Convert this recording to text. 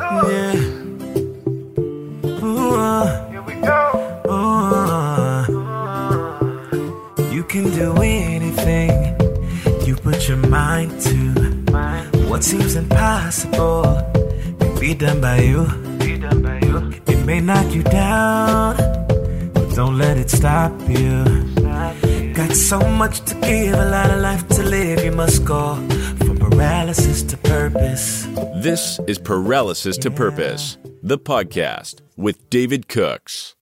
Yeah. Uh. Here we go. Uh. You can do anything you put your mind to. What seems impossible can be done by you. It may knock you down, but don't let it stop you. Got so much to give, a lot of life to live, you must go paralysis to purpose. This is Paralysis to Purpose, the podcast with David Cooks.